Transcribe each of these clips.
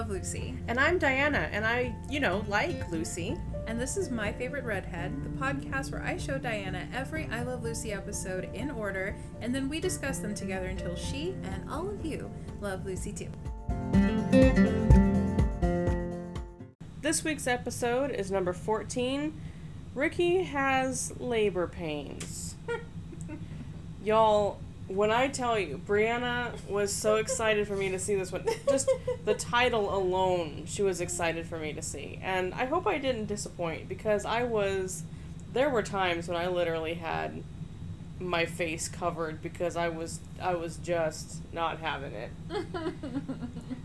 love Lucy. And I'm Diana, and I, you know, like Lucy. And this is My Favorite Redhead, the podcast where I show Diana every I Love Lucy episode in order, and then we discuss them together until she and all of you love Lucy too. This week's episode is number 14. Ricky has labor pains. Y'all, when I tell you, Brianna was so excited for me to see this one. Just the title alone, she was excited for me to see. And I hope I didn't disappoint because I was. There were times when I literally had my face covered because I was I was just not having it.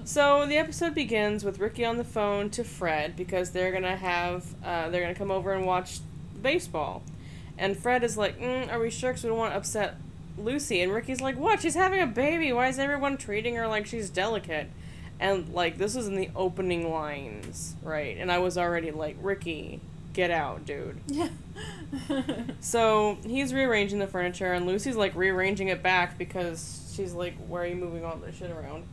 So the episode begins with Ricky on the phone to Fred because they're gonna have uh, they're gonna come over and watch baseball, and Fred is like, mm, "Are we sure? Because we don't want to upset Lucy." And Ricky's like, "What? She's having a baby. Why is everyone treating her like she's delicate?" And like this is in the opening lines, right? And I was already like, "Ricky, get out, dude." Yeah. So he's rearranging the furniture, and Lucy's like rearranging it back because she's like, "Why are you moving all this shit around?"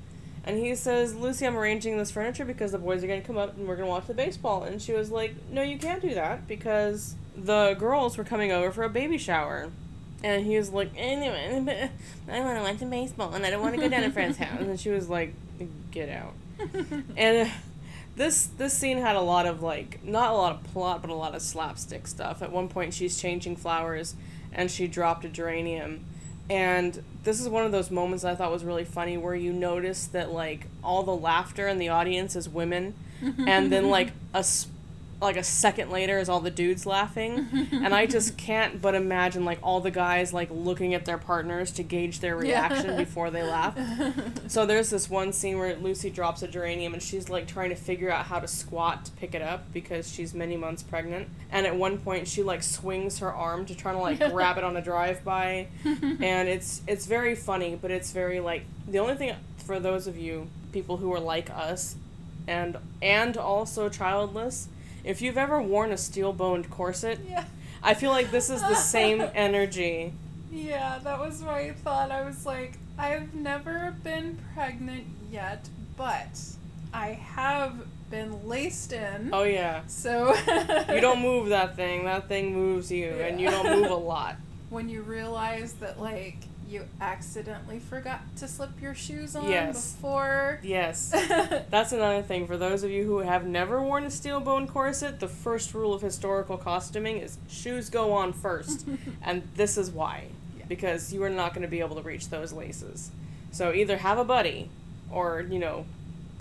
And he says, "Lucy, I'm arranging this furniture because the boys are gonna come up and we're gonna watch the baseball." And she was like, "No, you can't do that because the girls were coming over for a baby shower." And he was like, "Anyway, I want to watch the baseball, and I don't want to go down to Fred's house." And she was like, "Get out." and uh, this this scene had a lot of like not a lot of plot but a lot of slapstick stuff at one point she's changing flowers and she dropped a geranium and this is one of those moments i thought was really funny where you notice that like all the laughter in the audience is women and then like a s- like a second later is all the dudes laughing and i just can't but imagine like all the guys like looking at their partners to gauge their reaction Yeah. before they laugh so there's this one scene where Lucy drops a geranium and she's like trying to figure out how to squat to pick it up because she's many months pregnant. And at one point she like swings her arm to try to like grab it on a drive by. and it's it's very funny, but it's very like the only thing for those of you people who are like us and and also childless, if you've ever worn a steel-boned corset, yeah. I feel like this is the same energy. Yeah, that was my thought. I was like, I've never been pregnant yet, but I have been laced in. Oh yeah. So You don't move that thing. That thing moves you, and you don't move a lot. when you realize that like you accidentally forgot to slip your shoes on Yes. before. Yes. That's another thing. For those of you who have never worn a steel bone corset, the first rule of historical costuming is shoes go on first. and this is why. Yeah. Because you are not going to be able to reach those laces. So either have a buddy or, you know,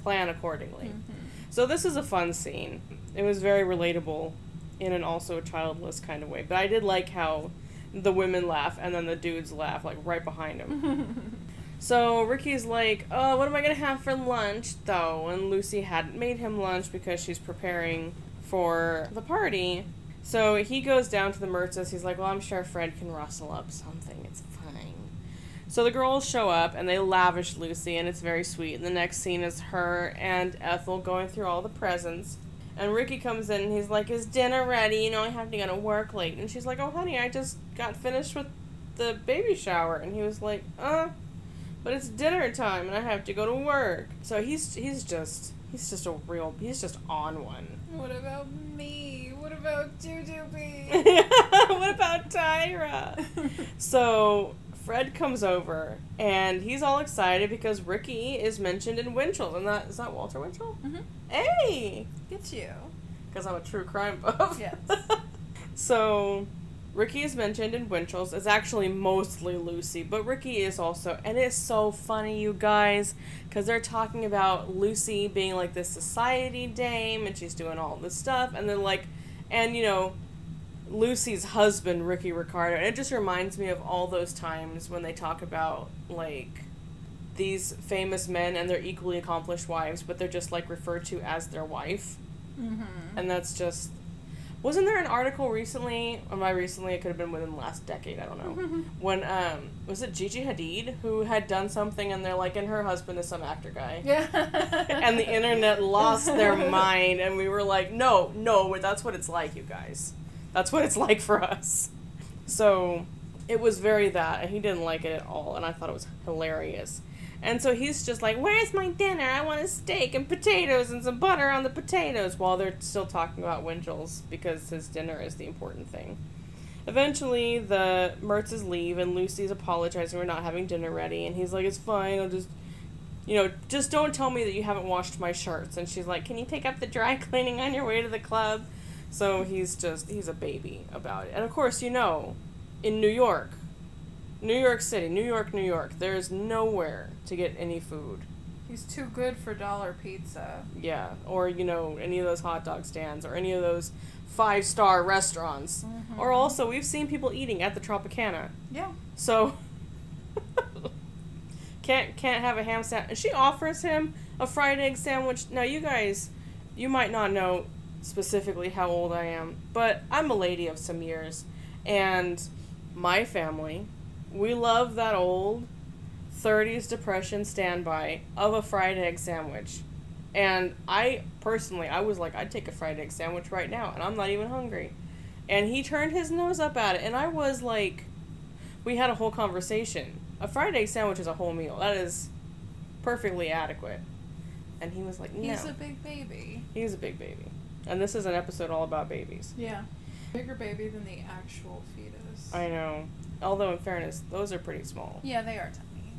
plan accordingly. Mm-hmm. So this is a fun scene. It was very relatable in an also childless kind of way. But I did like how the women laugh and then the dudes laugh like right behind him. So Ricky's like, "Oh, what am I gonna have for lunch, though?" And Lucy hadn't made him lunch because she's preparing for the party. So he goes down to the Mertz's. He's like, "Well, I'm sure Fred can rustle up something. It's fine." So the girls show up and they lavish Lucy, and it's very sweet. And the next scene is her and Ethel going through all the presents. And Ricky comes in and he's like, Is dinner ready? You know, I have to go to work late. And she's like, Oh, honey, I just got finished with the baby shower. And he was like, Uh, but it's dinner time and I have to go to work. So he's he's just he's just a real he's just on one. What about me? What about Jujubee? what about Tyra? So Fred comes over and he's all excited because Ricky is mentioned in Winchell. And that is that Walter Winchell? Mhm. Hey, get you. because I'm a true crime buff. Yes. so Ricky is mentioned in Winchell's. It's actually mostly Lucy, but Ricky is also, and it's so funny, you guys, because they're talking about Lucy being like this society dame, and she's doing all this stuff, and then like, and you know, Lucy's husband, Ricky Ricardo, and it just reminds me of all those times when they talk about like these famous men and their equally accomplished wives, but they're just like referred to as their wife Mm-hmm. and that's just wasn't there an article recently or by recently it could have been within the last decade i don't know when um was it gigi hadid who had done something and they're like and her husband is some actor guy Yeah. and the internet lost their mind and we were like no no that's what it's like you guys that's what it's like for us so it was very that, and he didn't like it at all, and I thought it was hilarious. And so he's just like, Where's my dinner? I want a steak and potatoes and some butter on the potatoes while they're still talking about Winchell's because his dinner is the important thing. Eventually, the Mertzes leave, and Lucy's apologizing for not having dinner ready, and he's like, It's fine, I'll just. You know, just don't tell me that you haven't washed my shirts. And she's like, Can you pick up the dry cleaning on your way to the club? So he's just, he's a baby about it. And of course, you know, in New York, New York City, New York, New York, there's nowhere to get any food. He's too good for dollar pizza. Yeah, or you know, any of those hot dog stands or any of those five star restaurants. Mhm. Or also, we've seen people eating at the Tropicana. Yeah. So can't can't have a ham sandwich. And she offers him a fried egg sandwich. Now, you guys, you might not know specifically how old I am, but I'm a lady of some years, and my family, we love that old 30s depression standby of a fried egg sandwich. And I personally, I was like, I'd take a fried egg sandwich right now, and I'm not even hungry. And he turned his nose up at it, and I was like, we had a whole conversation. A fried egg sandwich is a whole meal. That is perfectly adequate. And he was like, no. He's a big baby. He's a big baby. And this is an episode all about babies. Yeah. Bigger baby than the actual fetus. I know. Although, in fairness, those are pretty small. Yeah, they are tiny.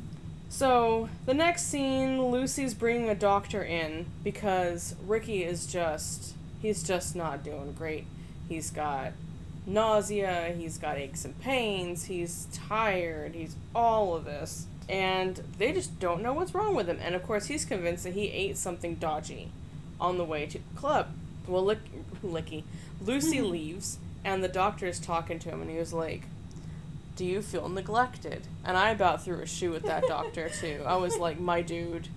So, the next scene, Lucy's bringing a doctor in because Ricky is just. He's just not doing great. He's got nausea, he's got aches and pains, he's tired, he's all of this. And they just don't know what's wrong with him. And of course, he's convinced that he ate something dodgy on the way to the club. Well, Lick, Licky. Lucy leaves, and the doctor is talking to him, and he was like, Do you feel neglected? And I about threw a shoe at that doctor, too. I was like, My dude.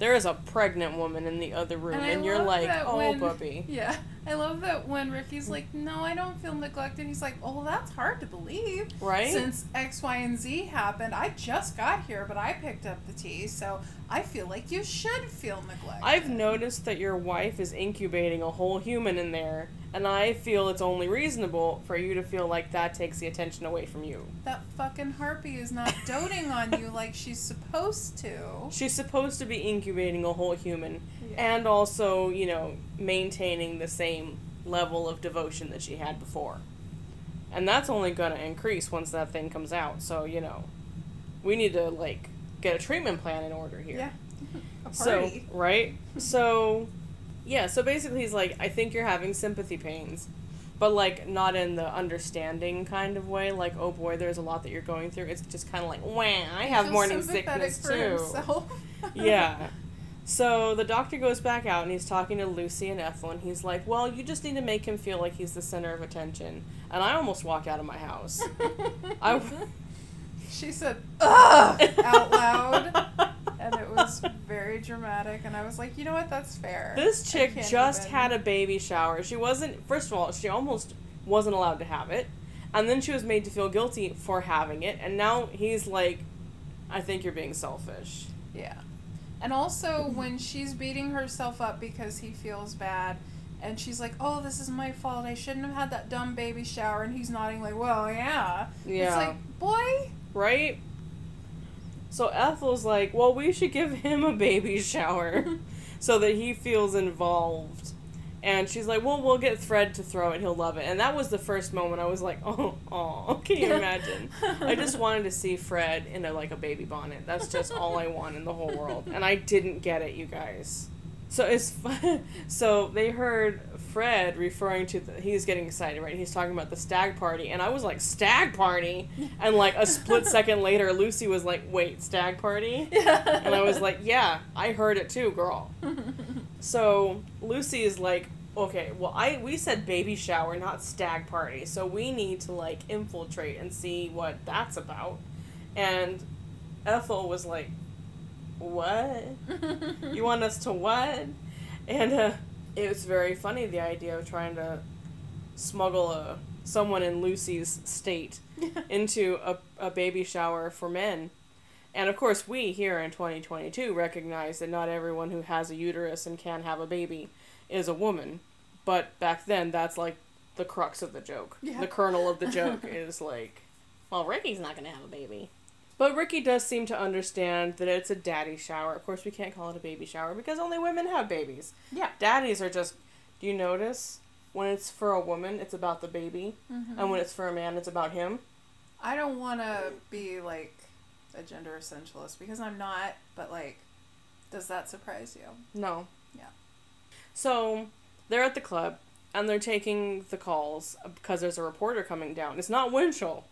There is a pregnant woman in the other room, And and, you're like, oh, when- puppy. Yeah. I love that when Ricky's like, no, I don't feel neglected. He's like, oh, well, that's hard to believe. Right? Since X, Y, and Z happened, I just got here, but I picked up the tea, so I feel like you should feel neglected. I've noticed that your wife is incubating a whole human in there, and I feel it's only reasonable for you to feel like that takes the attention away from you. That fucking harpy is not doting on you like she's supposed to. She's supposed to be incubating a whole human, Yeah. and also, you know, maintaining the same level of devotion that she had before. And that's only gonna increase once that thing comes out, so, you know, we need to, like, get a treatment plan in order here. Yeah. A So, right? So, yeah, so basically he's like, I think you're having sympathy pains, but like not in the understanding kind of way, like, oh boy, there's a lot that you're going through. It's just kind of like, wah, I have morning sickness too. yeah. So the doctor goes back out and he's talking to Lucy and Ethel, and he's like, Well, you just need to make him feel like he's the center of attention. And I almost walked out of my house. I. she said, ugh, out loud. And it was very dramatic. And I was like, you know what? That's fair. This chick just even- had a baby shower. She wasn't, first of all, she almost wasn't allowed to have it. And then she was made to feel guilty for having it. And now he's like, I think you're being selfish. Yeah. And also, when she's beating herself up because he feels bad, and she's like, oh, this is my fault. I shouldn't have had that dumb baby shower. And he's nodding, like, well, yeah. Yeah. It's like, boy. Right? So Ethel's like, well, we should give him a baby shower so that he feels involved. And she's like, well, we'll get Fred to throw it. He'll love it. And that was the first moment I was like, oh, oh, can you imagine? I just wanted to see Fred in a like a baby bonnet. That's just all I want in the whole world. And I didn't get it, you guys. So it's fun. so they heard Fred referring to the, he's getting excited, right? He's talking about the stag party, and I was like, stag party, and like a split second later, Lucy was like, wait, stag party, and I was like, yeah, I heard it too, girl. So Lucy is like, okay, well, I we said baby shower, not stag party, so we need to like infiltrate and see what that's about. And Ethel was like, what? You want us to what? And uh, it was very funny the idea of trying to smuggle a someone in Lucy's state into a, a baby shower for men. And of course, we here in 2022 recognize that not everyone who has a uterus and can have a baby is a woman. But back then, that's like the crux of the joke. Yeah. The kernel of the joke is like, well, Ricky's not gonna have a baby. But Ricky does seem to understand that it's a daddy shower. Of course, we can't call it a baby shower because only women have babies. Yeah. Daddies are just. Do you notice when it's for a woman, it's about the baby, Mm-hmm. and when it's for a man, it's about him? I don't want to be like a gender essentialist because I'm not, but like, does that surprise you? No. Yeah. So they're at the club and they're taking the calls because there's a reporter coming down. It's not Winchell,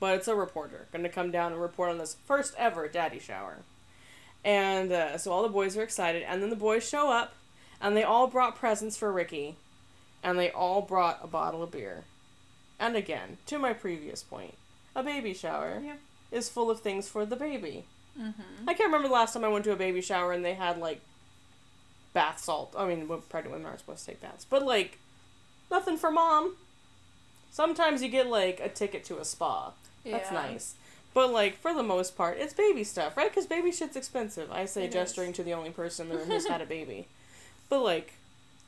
but it's a reporter going to come down and report on this first ever daddy shower. And uh, so all the boys are excited, and then the boys show up, and they all brought presents for Ricky, and they all brought a bottle of beer. And again, to my previous point, a baby shower Yeah. Is full of things for the baby. Mm-hmm. I can't remember the last time I went to a baby shower and they had like bath salt. I mean, pregnant women aren't supposed to take baths, but like nothing for mom. Sometimes you get like a ticket to a spa. Yeah. That's nice. But like for the most part, it's baby stuff, right? Because baby shit's expensive. I say It gesturing is. to the only person in the room who's had a baby. But like,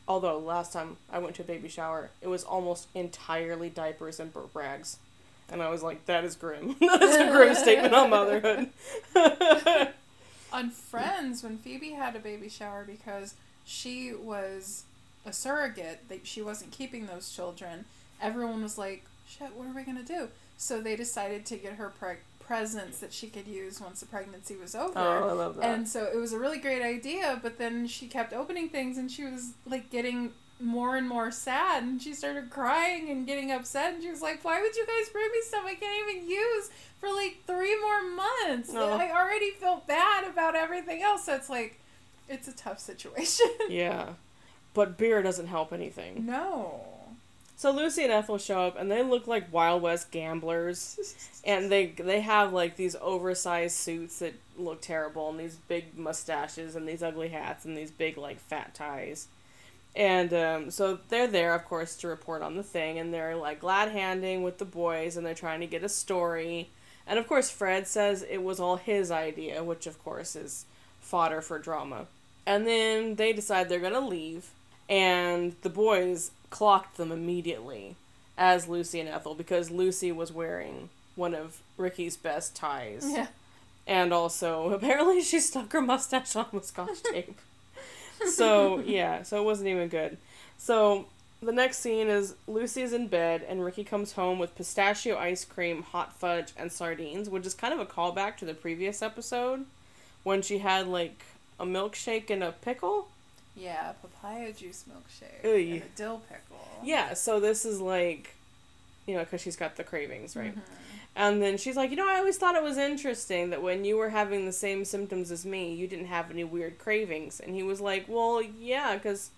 although last time I went to a baby shower, it was almost entirely diapers and burp rags. And I was like, that is grim. that is a grim statement on motherhood. On Friends, when Phoebe had a baby shower because she was a surrogate, that she wasn't keeping those children, everyone was like, shit, what are we going to do? So they decided to get her pre- presents that she could use once the pregnancy was over. oh, I love that. And so it was a really great idea, but then she kept opening things and she was like getting more and more sad and she started crying and getting upset and she was like, Why would you guys bring me stuff I can't even use for like three more months? No. I already feel bad about everything else. So it's like it's a tough situation. Yeah. But beer doesn't help anything. no. So Lucy and Ethel show up and they look like Wild West gamblers. And they they have like these oversized suits that look terrible and these big mustaches and these ugly hats and these big like fat ties. And um, so they're there, of course, to report on the thing, and they're like glad handing with the boys, and they're trying to get a story. And of course, Fred says it was all his idea, which of course is fodder for drama. And then they decide they're gonna leave, and the boys clocked them immediately as Lucy and Ethel because Lucy was wearing one of Ricky's best ties. Yeah. And also, apparently, she stuck her mustache on with scotch tape. So, yeah, so it wasn't even good. So, the next scene is Lucy's in bed, and Ricky comes home with pistachio ice cream, hot fudge, and sardines, which is kind of a callback to the previous episode when she had, like, a milkshake and a pickle. Yeah, papaya juice milkshake. Oy. And a dill pickle. Yeah, so this is like, you know, because she's got the cravings, right? Mhm. And then she's like, you know, I always thought it was interesting that when you were having the same symptoms as me, you didn't have any weird cravings. And he was like, well, yeah, because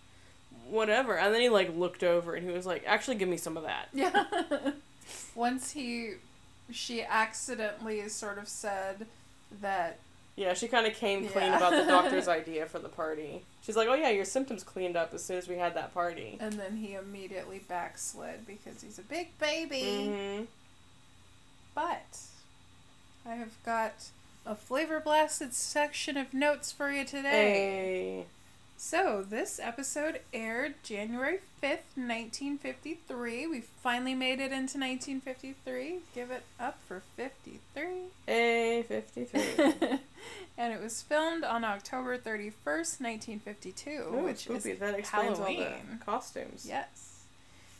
whatever. And then he like looked over and he was like, actually, give me some of that. Yeah. Once he, she accidentally sort of said that Yeah, she kind of came clean Yeah. about the doctor's idea for the party. She's like, oh yeah, your symptoms cleaned up as soon as we had that party. And then he immediately backslid because he's a big baby. Mm-hmm. But I have got a flavor blasted section of notes for you today. Hey. So, this episode aired January 5th, 1953. We finally made it into 1953. Give it up for 53. A fifty three. and it was filmed on October 31st, 1952, which is that explains all Halloween. the costumes. Yes.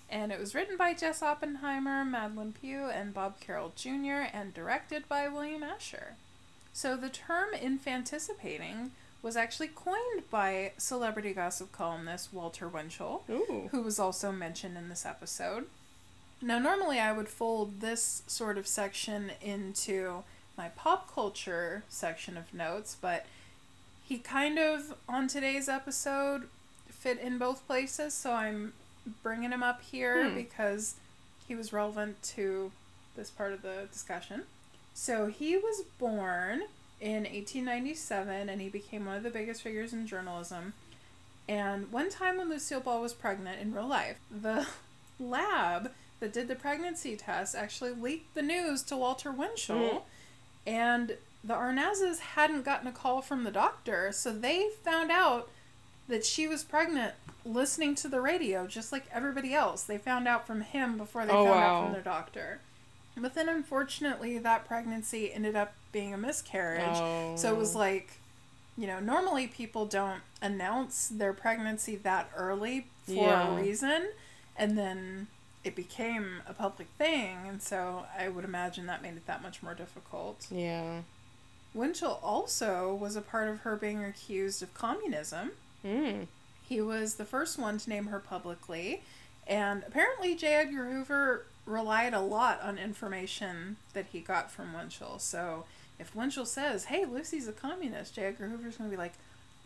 And it was written by Jess Oppenheimer, Madelyn Pugh, and Bob Carroll Jr., and directed by William Asher. So the term infanticipating was actually coined by celebrity gossip columnist Walter Winchell, Ooh. who was also mentioned in this episode. Now, normally I would fold this sort of section into my pop culture section of notes, but he kind of, on today's episode, fit in both places, so I'm bringing him up here Hmm. because he was relevant to this part of the discussion. So he was born in 1897 and he became one of the biggest figures in journalism. And one time when Lucille Ball was pregnant in real life, the lab that did the pregnancy test actually leaked the news to Walter Winchell. Mhm. And the Arnazes hadn't gotten a call from the doctor, so they found out that she was pregnant listening to the radio, just like everybody else. They found out from him before they Oh, found wow. out from their doctor. But then unfortunately, that pregnancy ended up being a miscarriage. Oh. So it was like, you know, normally people don't announce their pregnancy that early for Yeah. a reason. And then it became a public thing. And so I would imagine that made it that much more difficult. Yeah. Winchell also was a part of her being accused of communism. Mm. He was the first one to name her publicly. And apparently, J. Edgar Hoover relied a lot on information that he got from Winchell. So if Winchell says, hey, Lucy's a communist, J. Edgar Hoover's going to be like,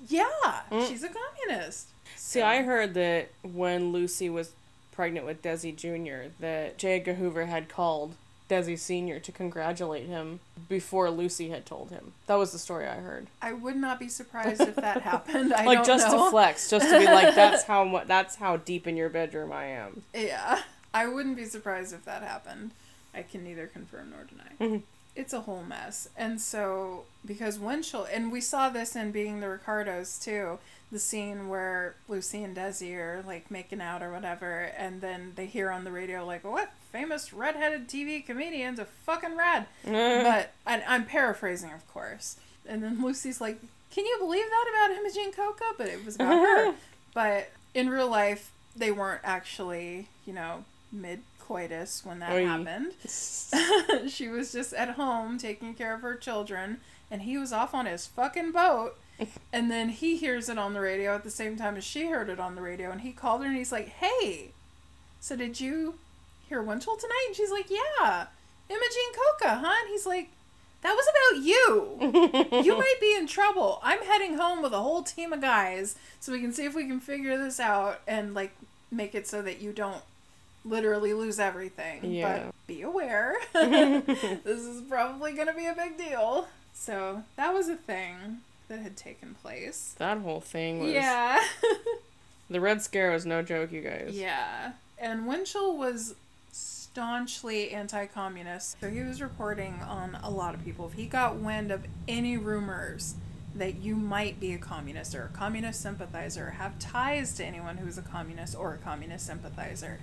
yeah, Mm. she's a communist. See, I heard that when Lucy was pregnant with Desi Jr., that J. Edgar Hoover had called Desi Sr. to congratulate him before Lucy had told him. That was the story I heard. I would not be surprised if that happened. I like just know. to flex, just to be like, that's how mu- that's how deep in your bedroom I am. Yeah, I wouldn't be surprised if that happened. I can neither confirm nor deny. Mhm. It's a whole mess. And so, because Winchell, and we saw this in Being the Ricardos too, the scene where Lucy and Desi are like making out or whatever, and then they hear on the radio, like, what? Famous redheaded TV comedian's a fucking rad. but and I'm paraphrasing, of course. And then Lucy's like, "Can you believe that about Imogene Coca?" But it was about her. But in real life, they weren't actually, you know, mid coitus when that Oy. happened. she was just at home taking care of her children, and he was off on his fucking boat. And then he hears it on the radio at the same time as she heard it on the radio, and he called her and he's like, "Hey, so did you hear Winchell tonight?" And she's like, "Yeah, Imogene Coca, huh?" And he's like, "That was about you. You might be in trouble. I'm heading home with a whole team of guys, so we can see if we can figure this out and like make it so that you don't." Literally lose everything. Yeah. But be aware. this is probably going to be a big deal. So that was a thing that had taken place. that whole thing was. Yeah. The Red Scare was no joke, you guys. yeah. And Winchell was staunchly anti communist. So he was reporting on a lot of people. If he got wind of any rumors that you might be a communist or a communist sympathizer, have ties to anyone who's a communist or a communist sympathizer,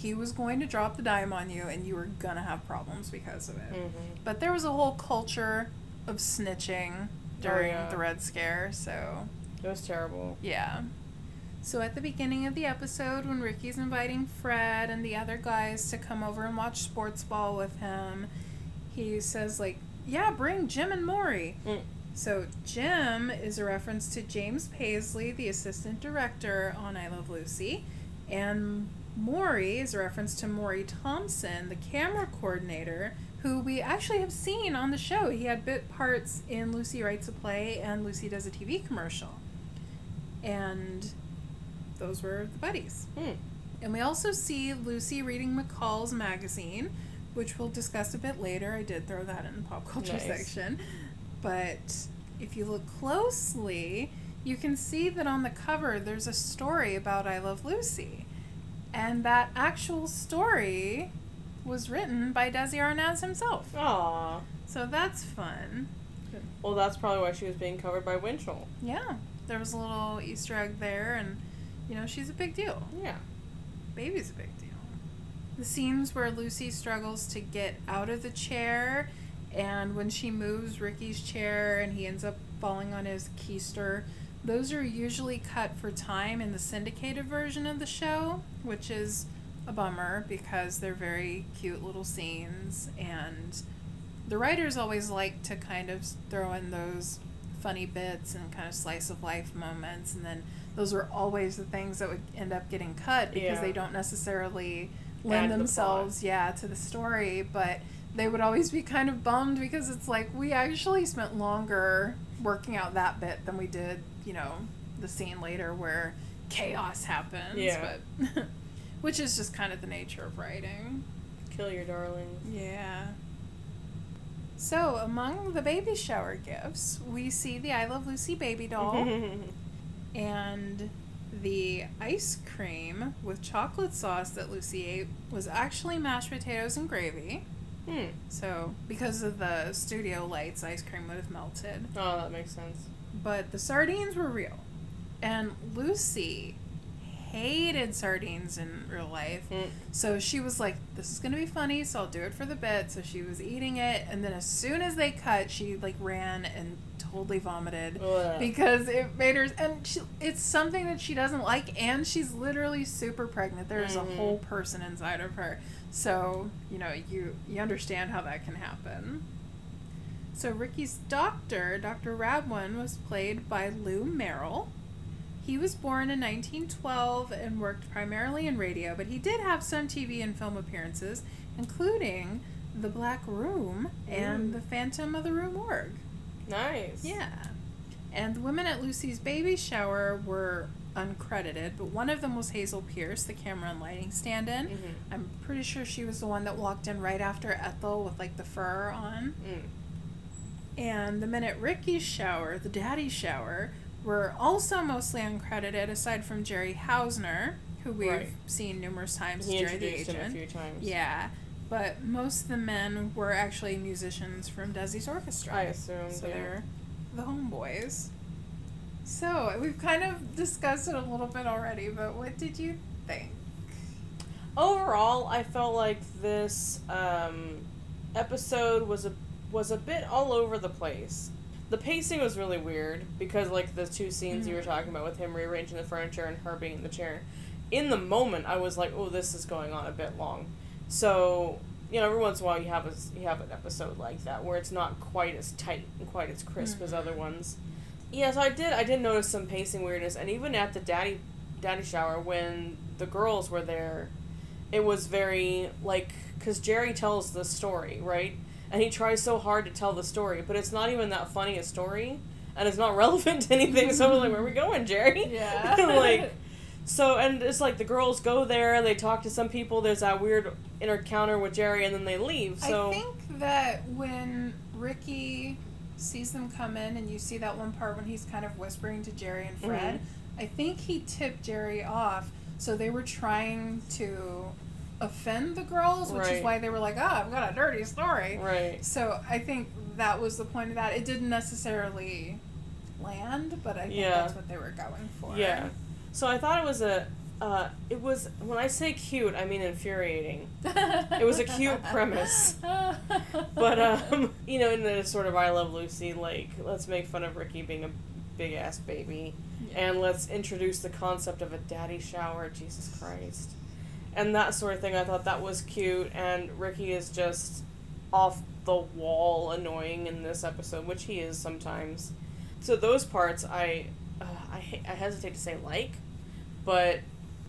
he was going to drop the dime on you and you were going to have problems because of it. hmm But there was a whole culture of snitching during yeah. the Red Scare, so It was terrible. yeah. So at the beginning of the episode, when Ricky's inviting Fred and the other guys to come over and watch sports ball with him, he says like, "Yeah, bring Jim and Maury." Mm. So Jim is a reference to James Paisley, the assistant director on I Love Lucy, and Maury is a reference to Maury Thompson, the camera coordinator, who we actually have seen on the show. He had bit parts in Lucy Writes a Play and Lucy Does a TV commercial. And those were the buddies. Hmm. And we also see Lucy reading McCall's magazine, which we'll discuss a bit later. I did throw that in the pop culture Nice. section. But if you look closely, you can see that on the cover there's a story about I Love Lucy. And that actual story was written by Desi Arnaz himself. Aw. So that's fun. Well, that's probably why she was being covered by Winchell. Yeah. There was a little Easter egg there, and, you know, she's a big deal. Yeah. Baby's a big deal. The scenes where Lucy struggles to get out of the chair, and when she moves Ricky's chair and he ends up falling on his keister, those are usually cut for time in the syndicated version of the show, which is a bummer because they're very cute little scenes, and the writers always like to kind of throw in those funny bits and kind of slice of life moments, and then those are always the things that would end up getting cut because Yeah. they don't necessarily Add lend the themselves, yeah, to the story. But they would always be kind of bummed because it's like we actually spent longer working out that bit than we did, you know, the scene later where chaos happens. Yeah. But which is just kind of the nature of writing. Kill your darlings. Yeah. So, among the baby shower gifts, we see the I Love Lucy baby doll and the ice cream with chocolate sauce that Lucy ate was actually mashed potatoes and gravy. hmm. So, because of the studio lights, ice cream would have melted. Oh, that makes sense. But the sardines were real. And Lucy hated sardines in real life. Mm. So she was like, "This is gonna be funny, so I'll do it for the bit." So she was eating it, and then as soon as they cut, she like ran and totally vomited Ugh. because it made her. And she, it's something that she doesn't like, and she's literally super pregnant. There's Mhm. a whole person inside of her, so you know you you understand how that can happen. So Ricky's doctor, Dr. Rabwin, was played by Lou Merrill. He was born in 1912 and worked primarily in radio, but he did have some TV and film appearances, including The Black Room and Ooh. The Phantom of the Rue Morgue. Nice. Yeah. And the women at Lucy's baby shower were uncredited, but one of them was Hazel Pierce, the camera and lighting stand in. Mhm. I'm pretty sure she was the one that walked in right after Ethel with like the fur on. Mm. And the men at Ricky's shower, the daddy shower, were also mostly uncredited, aside from Jerry Hausner, who we've Right. seen numerous times He Jerry the introduced him a agent. few times. Yeah, but most of the men were actually musicians from Desi's orchestra. I assume. So yeah. they're the homeboys. So we've kind of discussed it a little bit already, but what did you think? overall, I felt like this um, episode was a was a bit all over the place. The pacing was really weird because like the two scenes you were Mhm. talking about with him rearranging the furniture and her being in the chair. In the moment, I was like, "Oh, this is going on a bit long." So you know, every once in a while, you have a you have an episode like that where it's not quite as tight and quite as crisp as Mhm. other ones. Yeah, so I did I did notice some pacing weirdness, and even at the daddy daddy shower when the girls were there, it was very like because Jerry tells the story right, and he tries so hard to tell the story, but it's not even that funny a story, and it's not relevant to anything. so I'm like, where are we going, Jerry? Yeah. like. So and it's like the girls go there, they talk to some people. There's that weird encounter with Jerry, and then they leave. So I think that when Ricky sees them come in, and you see that one part when he's kind of whispering to Jerry and Fred, Mm-hmm. I think he tipped Jerry off. So they were trying to offend the girls, which is why they were like, "Oh, I've got a dirty story." right, So I think that was the point of that. It didn't necessarily land, but I think Yeah. that's what they were going for. yeah. So I thought it was a. Uh, it was when I say cute, I mean infuriating. It was a cute premise. But um, you know, in the sort of I Love Lucy, like let's make fun of Ricky being a big ass baby, and let's introduce the concept of a daddy shower. Jesus Christ, and that sort of thing. I thought that was cute, and Ricky is just off the wall annoying in this episode, which he is sometimes. So those parts, I uh, I I hesitate to say like, but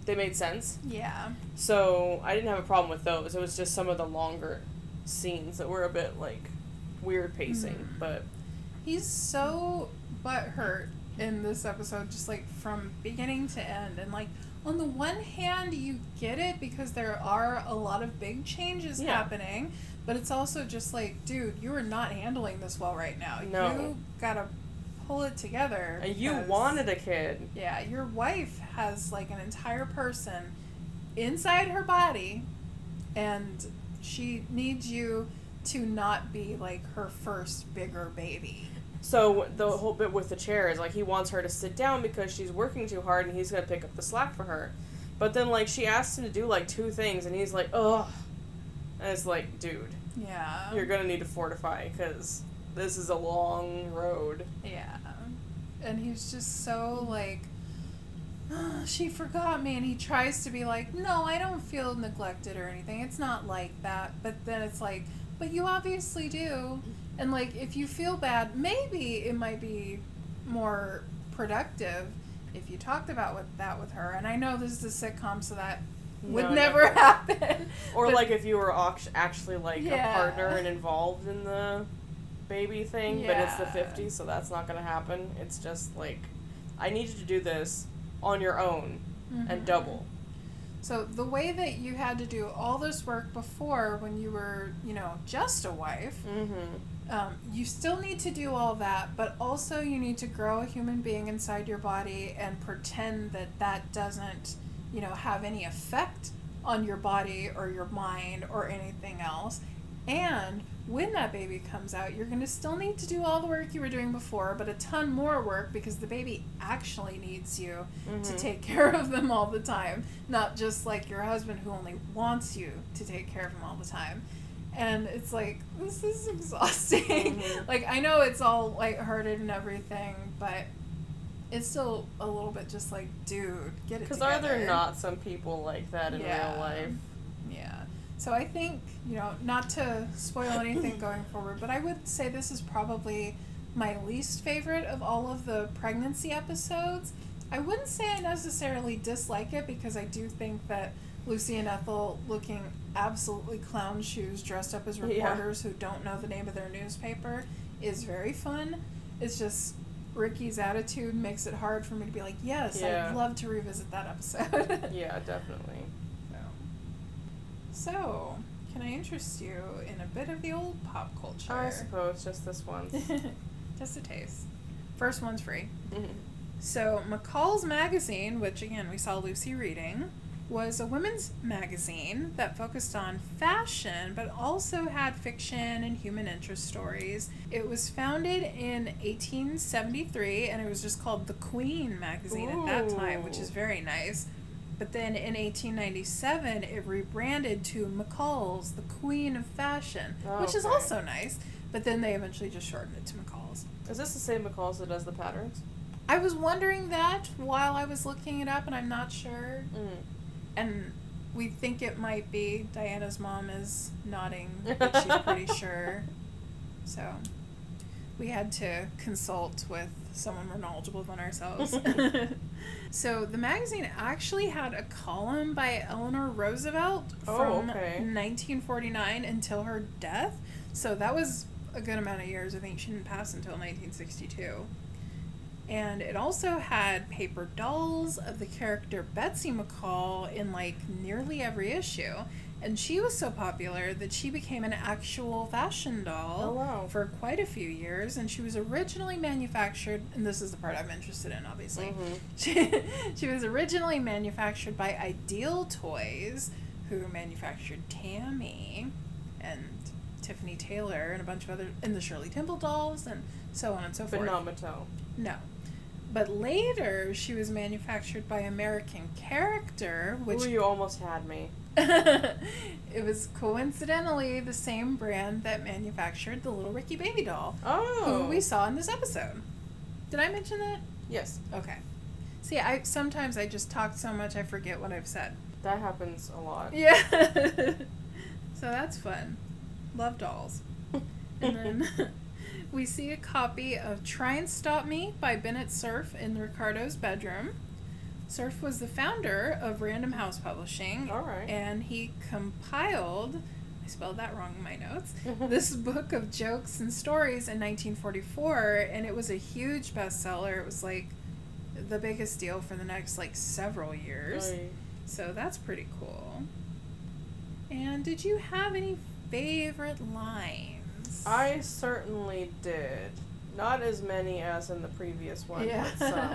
they made sense. yeah. So I didn't have a problem with those. It was just some of the longer scenes that were a bit like weird pacing. Mhm. But He's so butthurt in this episode, just like from beginning to end. And like, on the one hand, you get it because there are a lot of big changes Yeah. happening, but it's also just like, dude, you are not handling this well right now. No. You gotta pull it together. and you wanted a kid. Yeah, your wife has like an entire person inside her body, and she needs you to not be like her first bigger baby. So the whole bit with the chair is like he wants her to sit down because she's working too hard and he's gonna pick up the slack for her. But then like she asks him to do like two things and he's like, ugh. And it's like, dude, Yeah. you're gonna need to fortify because this is a long road. Yeah. And he's just so like, "Ah, she forgot me. And he tries to be like, no, I don't feel neglected or anything. It's not like that. But then it's like, but you obviously do. And like, if you feel bad, maybe it might be more productive if you talked about with that with her. And I know this is a sitcom, so that would No, never never. happen. Or But- like if you were actually like Yeah. a partner and involved in the baby thing, but it's the 50s, so that's not going to happen. It's just like, I need you to do this on your own and Mhm. double. So the way that you had to do all this work before when you were, you know, just a wife, Mm-hmm. Um, you still need to do all that, but also you need to grow a human being inside your body and pretend that that doesn't, you know, have any effect on your body or your mind or anything else. And when that baby comes out, you're going to still need to do all the work you were doing before, but a ton more work because the baby actually needs you to Mhm. take care of them all the time, not just like your husband who only wants you to take care of him all the time. And it's like, this is exhausting. Mhm. like, I know it's all lighthearted and everything, but it's still a little bit just like, dude, get it Because are there not some people like that in Yeah. real life? Yeah. So I think, you know, not to spoil anything going forward, but I would say this is probably my least favorite of all of the pregnancy episodes. I wouldn't say I necessarily dislike it because I do think that Lucy and Ethel looking absolutely clown shoes dressed up as Yeah. reporters who don't know the name of their newspaper is very fun. It's just Ricky's attitude makes it hard for me to be like, yes, Yeah. I'd love to revisit that episode. Yeah, definitely. So, can I interest you in a bit of the old pop culture? I suppose just this once. Just a taste. First one's free. Mhm. So, McCall's Magazine, which again we saw Lucy reading, was a women's magazine that focused on fashion but also had fiction and human interest stories. It was founded in 1873 and it was just called the Queen magazine at that time, which is very nice. But then in 1897, it rebranded to McCall's, the Queen of Fashion, which is Okay. also nice. But then they eventually just shortened it to McCall's. Is this the same McCall's that does the patterns? I was wondering that while I was looking it up, and I'm not sure. Mm. And we think it might be. Diana's mom is nodding that she's pretty sure. So we had to consult with someone more knowledgeable than ourselves. so the magazine actually had a column by Eleanor Roosevelt Oh, from okay. 1949 until her death. So that was a good amount of years. I think she didn't pass until 1962. And it also had paper dolls of the character Betsy McCall in like nearly every issue. And she was so popular that she became an actual fashion doll Oh, wow. for quite a few years. And she was originally manufactured, and this is the part I'm interested in, obviously. Mhm. She, she was originally manufactured by Ideal Toys, who manufactured Tammy and Tiffany Taylor and a bunch of other, and the Shirley Temple dolls, and so on and so But forth. not Mattel. No. But later, she was manufactured by American Character, which Ooh, you almost had me. it was coincidentally the same brand that manufactured the little Ricky Baby doll, Oh. who we saw in this episode. Did I mention that? Yes, Okay. See, I sometimes I just talk so much I forget what I've said. that happens a lot. Yeah. so that's fun. Love dolls. And then we see a copy of Try and Stop Me by Bennett Cerf in Ricardo's bedroom. Cerf was the founder of Random House Publishing. All right. And he compiled, I spelled that wrong in my notes, this book of jokes and stories in 1944. And it was a huge bestseller. It was like the biggest deal for the next like several years. Oy. So that's pretty cool. And did you have any favorite lines? I certainly did. Not as many as in the previous one, yeah. but some.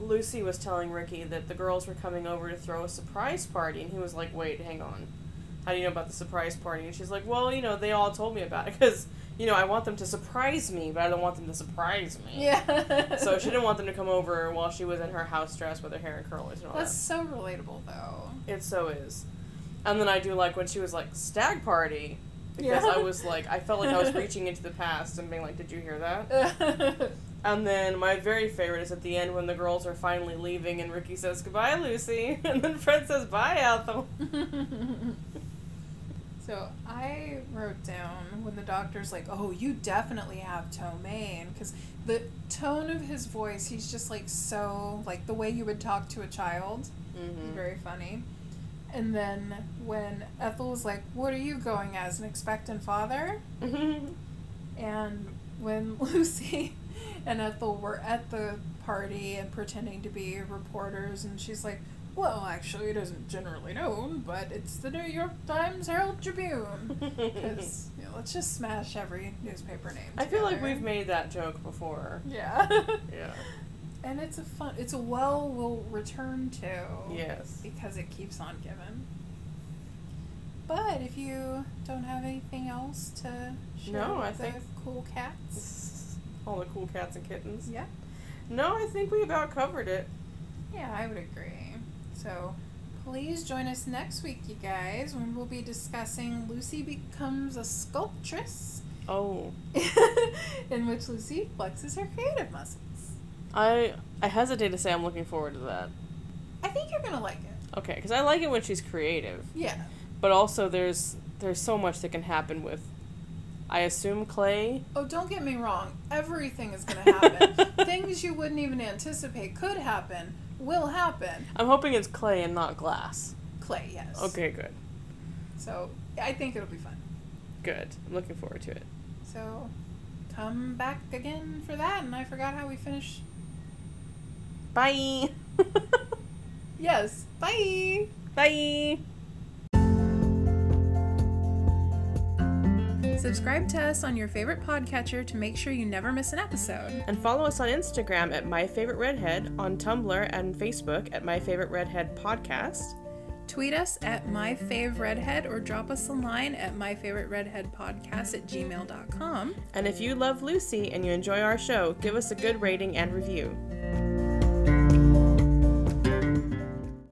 Lucy was telling Ricky that the girls were coming over to throw a surprise party, and he was like, "Wait, hang on. How do you know about the surprise party?" And she's like, "Well, you know, they all told me about it because you know I want them to surprise me, but I don't want them to surprise me." yeah. So she didn't want them to come over while she was in her house dress with her hair and curlers and all that. That's so relatable, though. It so is. And then I do like when she was like stag party because Yeah. I was like I felt like I was reaching into the past and being like, "Did you hear that?" And then my very favorite is at the end when the girls are finally leaving and Ricky says goodbye, Lucy, and then Fred says bye, Ethel. so I wrote down when the doctor's like, "Oh, you definitely have ptomaine," because the tone of his voice, he's just like so like the way you would talk to a child. Mm-hmm. Very funny. And then when Ethel was like, "What are you going as an expectant father?" And when Lucy and Ethel were at the party and pretending to be reporters, and she's like, Well, actually, it isn't generally known, but it's the New York Times Herald Tribune. Because, you know, let's just smash every newspaper name. I feel like we've made that joke before. Yeah. Yeah. And it's a fun, it's a well we'll return to. Yes. Because it keeps on giving. But if you don't have anything else to share No, I the think- cool cats. All the cool cats and kittens. Yeah. No, I think we about covered it. Yeah, I would agree. So please join us next week, you guys, when we'll be discussing Lucy becomes a sculptress, Oh, in which Lucy flexes her creative muscles. I I hesitate to say I'm looking forward to that. I think you're gonna like it. Okay, because I like it when she's creative, Yeah. but also there's there's so much that can happen with. I assume clay. Oh, don't get me wrong. Everything is gonna happen. Things you wouldn't even anticipate could happen will happen. I'm hoping it's clay and not glass. Clay, yes. Okay, good, So I think it'll be fun. good. I'm looking forward to it. So come back again for that. And I forgot how we finished. Bye. Yes. Bye. Bye. Subscribe to us on your favorite podcatcher to make sure you never miss an episode. And follow us on Instagram at My Favorite Redhead, on Tumblr and Facebook at My Favorite Redhead Podcast. Tweet us at My Fave myfavredhead or drop us a line at myfavoriteredheadpodcast at gmail.com. And if you love Lucy and you enjoy our show, give us a good rating and review.